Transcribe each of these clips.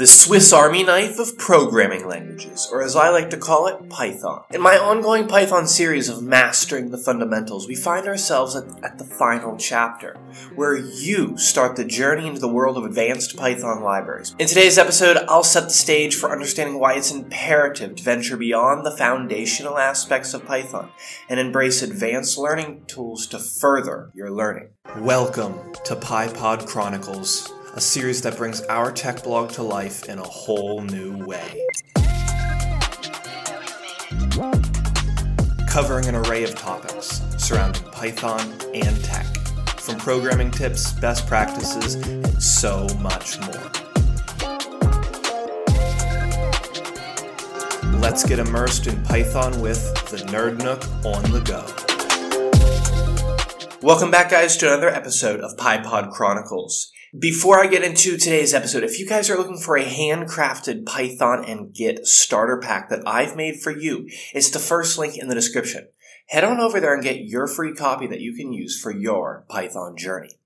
the Swiss Army knife of programming languages, or as I like to call it, Python. In my ongoing Python series of mastering the fundamentals, we find ourselves at, at, the final chapter, where you start the journey into the world of advanced Python libraries. In today's episode, I'll set the stage for understanding why it's imperative to venture beyond the foundational aspects of Python and embrace advanced learning tools to further your learning. Welcome to PyPod Chronicles a series that brings our tech blog to life in a whole new way. Covering an array of topics surrounding Python and tech, from programming tips, best practices, and so much more. Let's get immersed in Python with the Nerd Nook on the go. Welcome back, guys, to another episode of PyPod Chronicles. Before I get into today's episode, if you guys are looking for a handcrafted Python and Git starter pack that I've made for you, it's the first link in the description. Head on over there and get your free copy that you can use for your Python journey.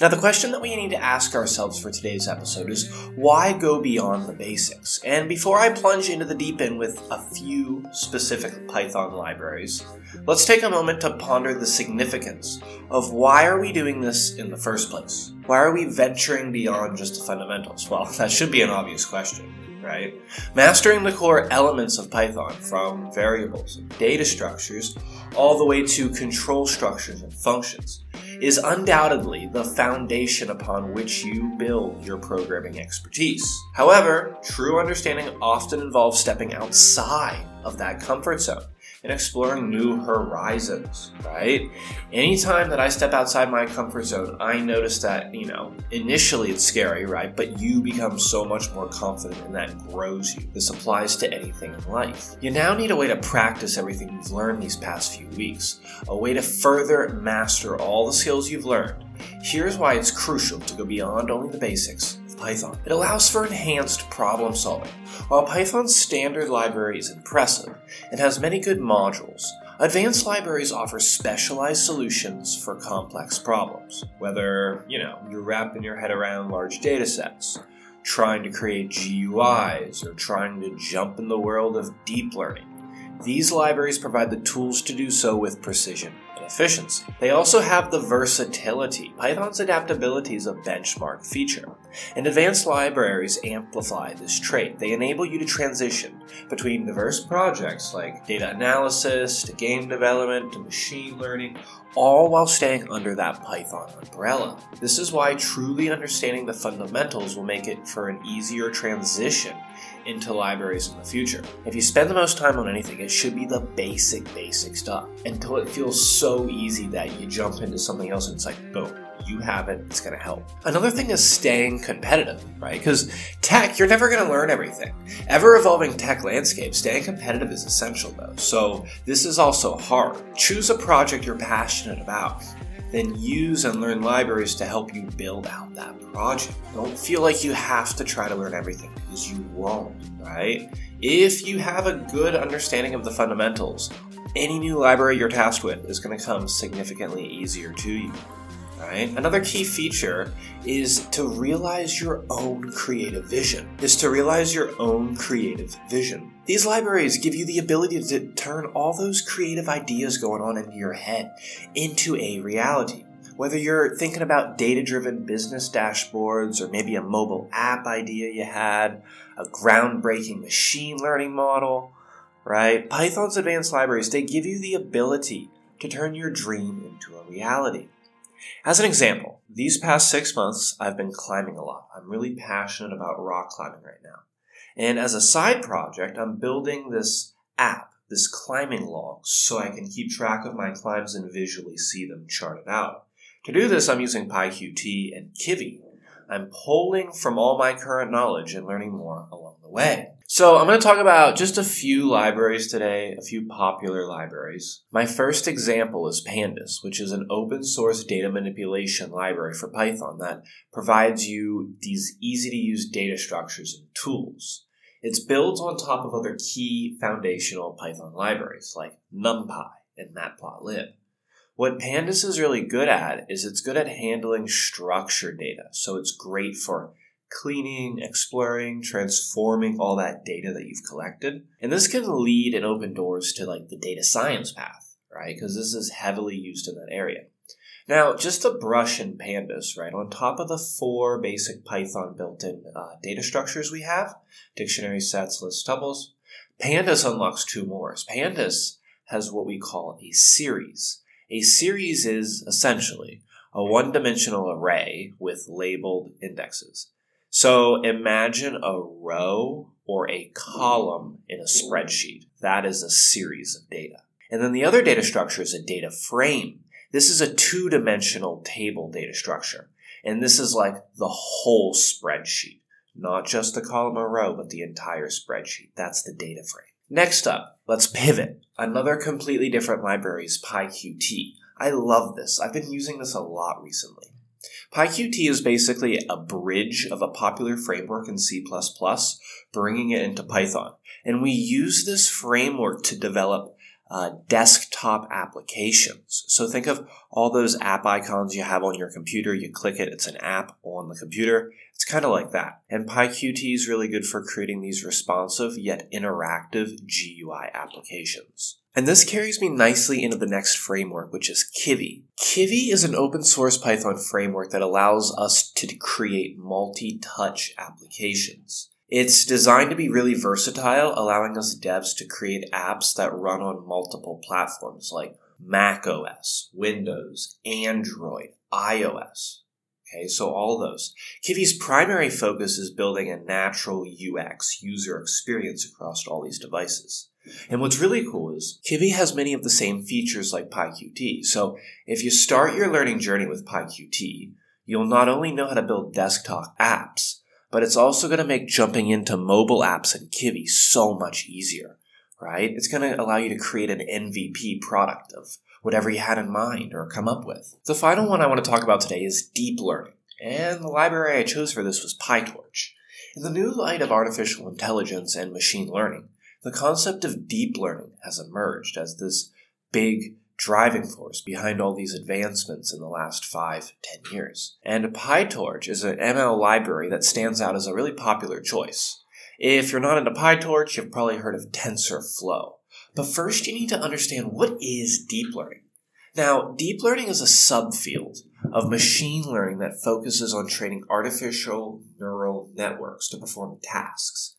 Now, the question that we need to ask ourselves for today's episode is why go beyond the basics? And before I plunge into the deep end with a few specific Python libraries, let's take a moment to ponder the significance of why are we doing this in the first place? Why are we venturing beyond just the fundamentals? Well, that should be an obvious question right? Mastering the core elements of Python from variables and data structures all the way to control structures and functions is undoubtedly the foundation upon which you build your programming expertise. However, true understanding often involves stepping outside of that comfort zone and exploring new horizons, right? Anytime that I step outside my comfort zone, I notice that, you know, initially it's scary, right? But you become so much more confident and that grows you. This applies to anything in life. You now need a way to practice everything you've learned these past few weeks, a way to further master all the skills you've learned. Here's why it's crucial to go beyond only the basics Python. It allows for enhanced problem solving. While Python's standard library is impressive and has many good modules, advanced libraries offer specialized solutions for complex problems. Whether, you know, you're wrapping your head around large data sets, trying to create GUIs, or trying to jump in the world of deep learning. These libraries provide the tools to do so with precision efficiency. They also have the versatility. Python's adaptability is a benchmark feature, and advanced libraries amplify this trait. They enable you to transition between diverse projects like data analysis to game development to machine learning, all while staying under that Python umbrella. This is why truly understanding the fundamentals will make it for an easier transition into libraries in the future. If you spend the most time on anything, it should be the basic, basic stuff until it feels so easy that you jump into something else and it's like, boom, you have it, it's going to help. Another thing is staying competitive, right? Because tech, you're never going to learn everything. Ever evolving tech landscape, staying competitive is essential though. So this is also hard. Choose a project you're passionate about then use and learn libraries to help you build out that project. Don't feel like you have to try to learn everything because you won't, right? If you have a good understanding of the fundamentals, any new library you're tasked with is going to come significantly easier to you right? Another key feature is to realize your own creative vision. Is to realize your own creative vision. These libraries give you the ability to turn all those creative ideas going on in your head into a reality. Whether you're thinking about data driven business dashboards or maybe a mobile app idea you had, a groundbreaking machine learning model, right? Python's advanced libraries, they give you the ability to turn your dream into a reality. As an example, these past six months, I've been climbing a lot. I'm really passionate about rock climbing right now. And as a side project, I'm building this app, this climbing log, so I can keep track of my climbs and visually see them charted out. To do this, I'm using PyQt and Kivy. I'm pulling from all my current knowledge and learning more along the way. So I'm going to talk about just a few libraries today, a few popular libraries. My first example is Pandas, which is an open source data manipulation library for Python that provides you these easy to use data structures and tools. It's built on top of other key foundational Python libraries like NumPy and Matplotlib. What Pandas is really good at is it's good at handling structured data. So it's great for cleaning, exploring, transforming all that data that you've collected. And this can lead and open doors to like the data science path, right? Because this is heavily used in that area. Now, just to brush in pandas, right, on top of the four basic Python built in uh, data structures we have dictionary sets, lists, tuples pandas unlocks two more. Pandas has what we call a series. A series is essentially a one dimensional array with labeled indexes. So imagine a row or a column in a spreadsheet. That is a series of data. And then the other data structure is a data frame. This is a two dimensional table data structure. And this is like the whole spreadsheet, not just the column or row, but the entire spreadsheet. That's the data frame. Next up, let's pivot. Another completely different library is PyQt. I love this. I've been using this a lot recently. PyQt is basically a bridge of a popular framework in C++, bringing it into Python. And we use this framework to develop uh, desktop applications. So think of all those app icons you have on your computer. You click it, it's an app on the computer. It's kind of like that. And PyQt is really good for creating these responsive yet interactive GUI applications. And this carries me nicely into the next framework, which is Kivy. Kivy is an open source Python framework that allows us to create multi-touch applications. It's designed to be really versatile, allowing us devs to create apps that run on multiple platforms like Mac OS, Windows, Android, iOS. Okay, so all those. Kivy's primary focus is building a natural UX, user experience across all these devices. And what's really cool is Kivy has many of the same features like PyQt. So if you start your learning journey with PyQt, you'll not only know how to build desktop apps, but it's also going to make jumping into mobile apps and Kivy so much easier, right? It's going to allow you to create an MVP product of whatever you had in mind or come up with. The final one I want to talk about today is deep learning, and the library I chose for this was PyTorch. In the new light of artificial intelligence and machine learning, the concept of deep learning has emerged as this big driving force behind all these advancements in the last five, ten years. And PyTorch is an ML library that stands out as a really popular choice. If you're not into PyTorch, you've probably heard of TensorFlow. But first, you need to understand what is deep learning. Now, deep learning is a subfield of machine learning that focuses on training artificial neural networks to perform tasks.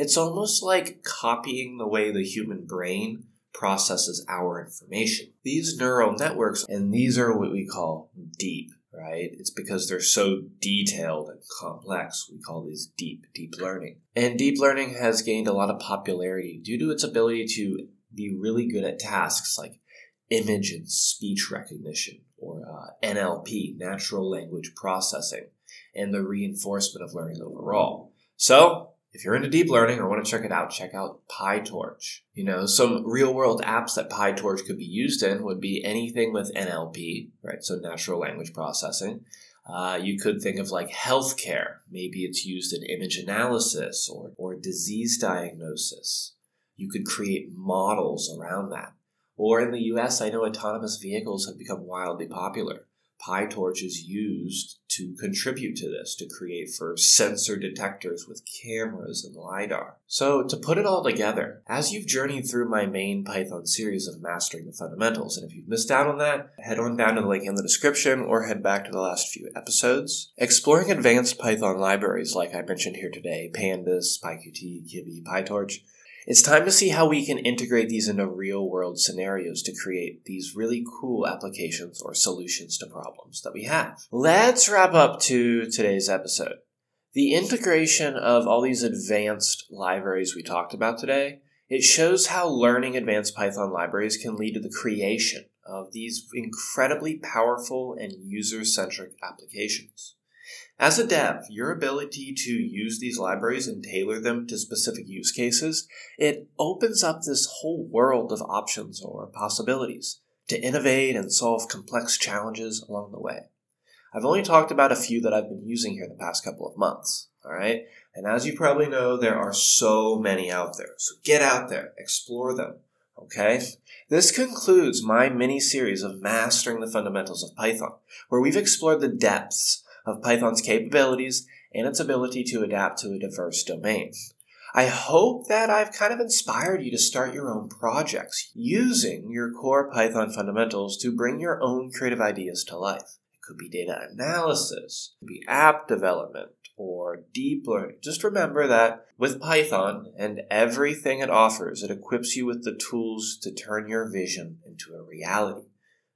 It's almost like copying the way the human brain processes our information. These neural networks, and these are what we call deep, right? It's because they're so detailed and complex. We call these deep, deep learning. And deep learning has gained a lot of popularity due to its ability to be really good at tasks like image and speech recognition or uh, NLP, natural language processing, and the reinforcement of learning overall. So, if you're into deep learning or want to check it out, check out PyTorch. You know, some real world apps that PyTorch could be used in would be anything with NLP, right? So natural language processing. Uh, you could think of like healthcare. Maybe it's used in image analysis or, or disease diagnosis. You could create models around that. Or in the US, I know autonomous vehicles have become wildly popular. PyTorch is used to contribute to this, to create for sensor detectors with cameras and LiDAR. So, to put it all together, as you've journeyed through my main Python series of mastering the fundamentals, and if you've missed out on that, head on down to the link in the description or head back to the last few episodes. Exploring advanced Python libraries like I mentioned here today, Pandas, PyQt, Kivy, PyTorch, it's time to see how we can integrate these into real world scenarios to create these really cool applications or solutions to problems that we have. Let's wrap up to today's episode. The integration of all these advanced libraries we talked about today, it shows how learning advanced Python libraries can lead to the creation of these incredibly powerful and user-centric applications. As a dev, your ability to use these libraries and tailor them to specific use cases, it opens up this whole world of options or possibilities to innovate and solve complex challenges along the way. I've only talked about a few that I've been using here the past couple of months, alright? And as you probably know, there are so many out there. So get out there, explore them, okay? This concludes my mini series of mastering the fundamentals of Python, where we've explored the depths of Python's capabilities and its ability to adapt to a diverse domain. I hope that I've kind of inspired you to start your own projects using your core Python fundamentals to bring your own creative ideas to life. It could be data analysis, it could be app development, or deep learning. Just remember that with Python and everything it offers, it equips you with the tools to turn your vision into a reality.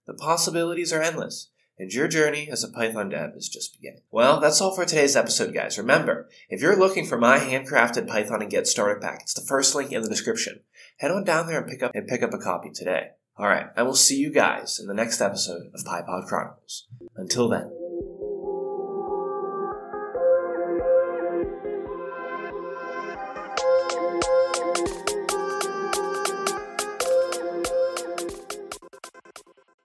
The possibilities are endless and your journey as a Python dev is just beginning. Well, that's all for today's episode, guys. Remember, if you're looking for my handcrafted Python and Git starter pack, it's the first link in the description. Head on down there and pick up and pick up a copy today. All right, I will see you guys in the next episode of PyPod Chronicles. Until then.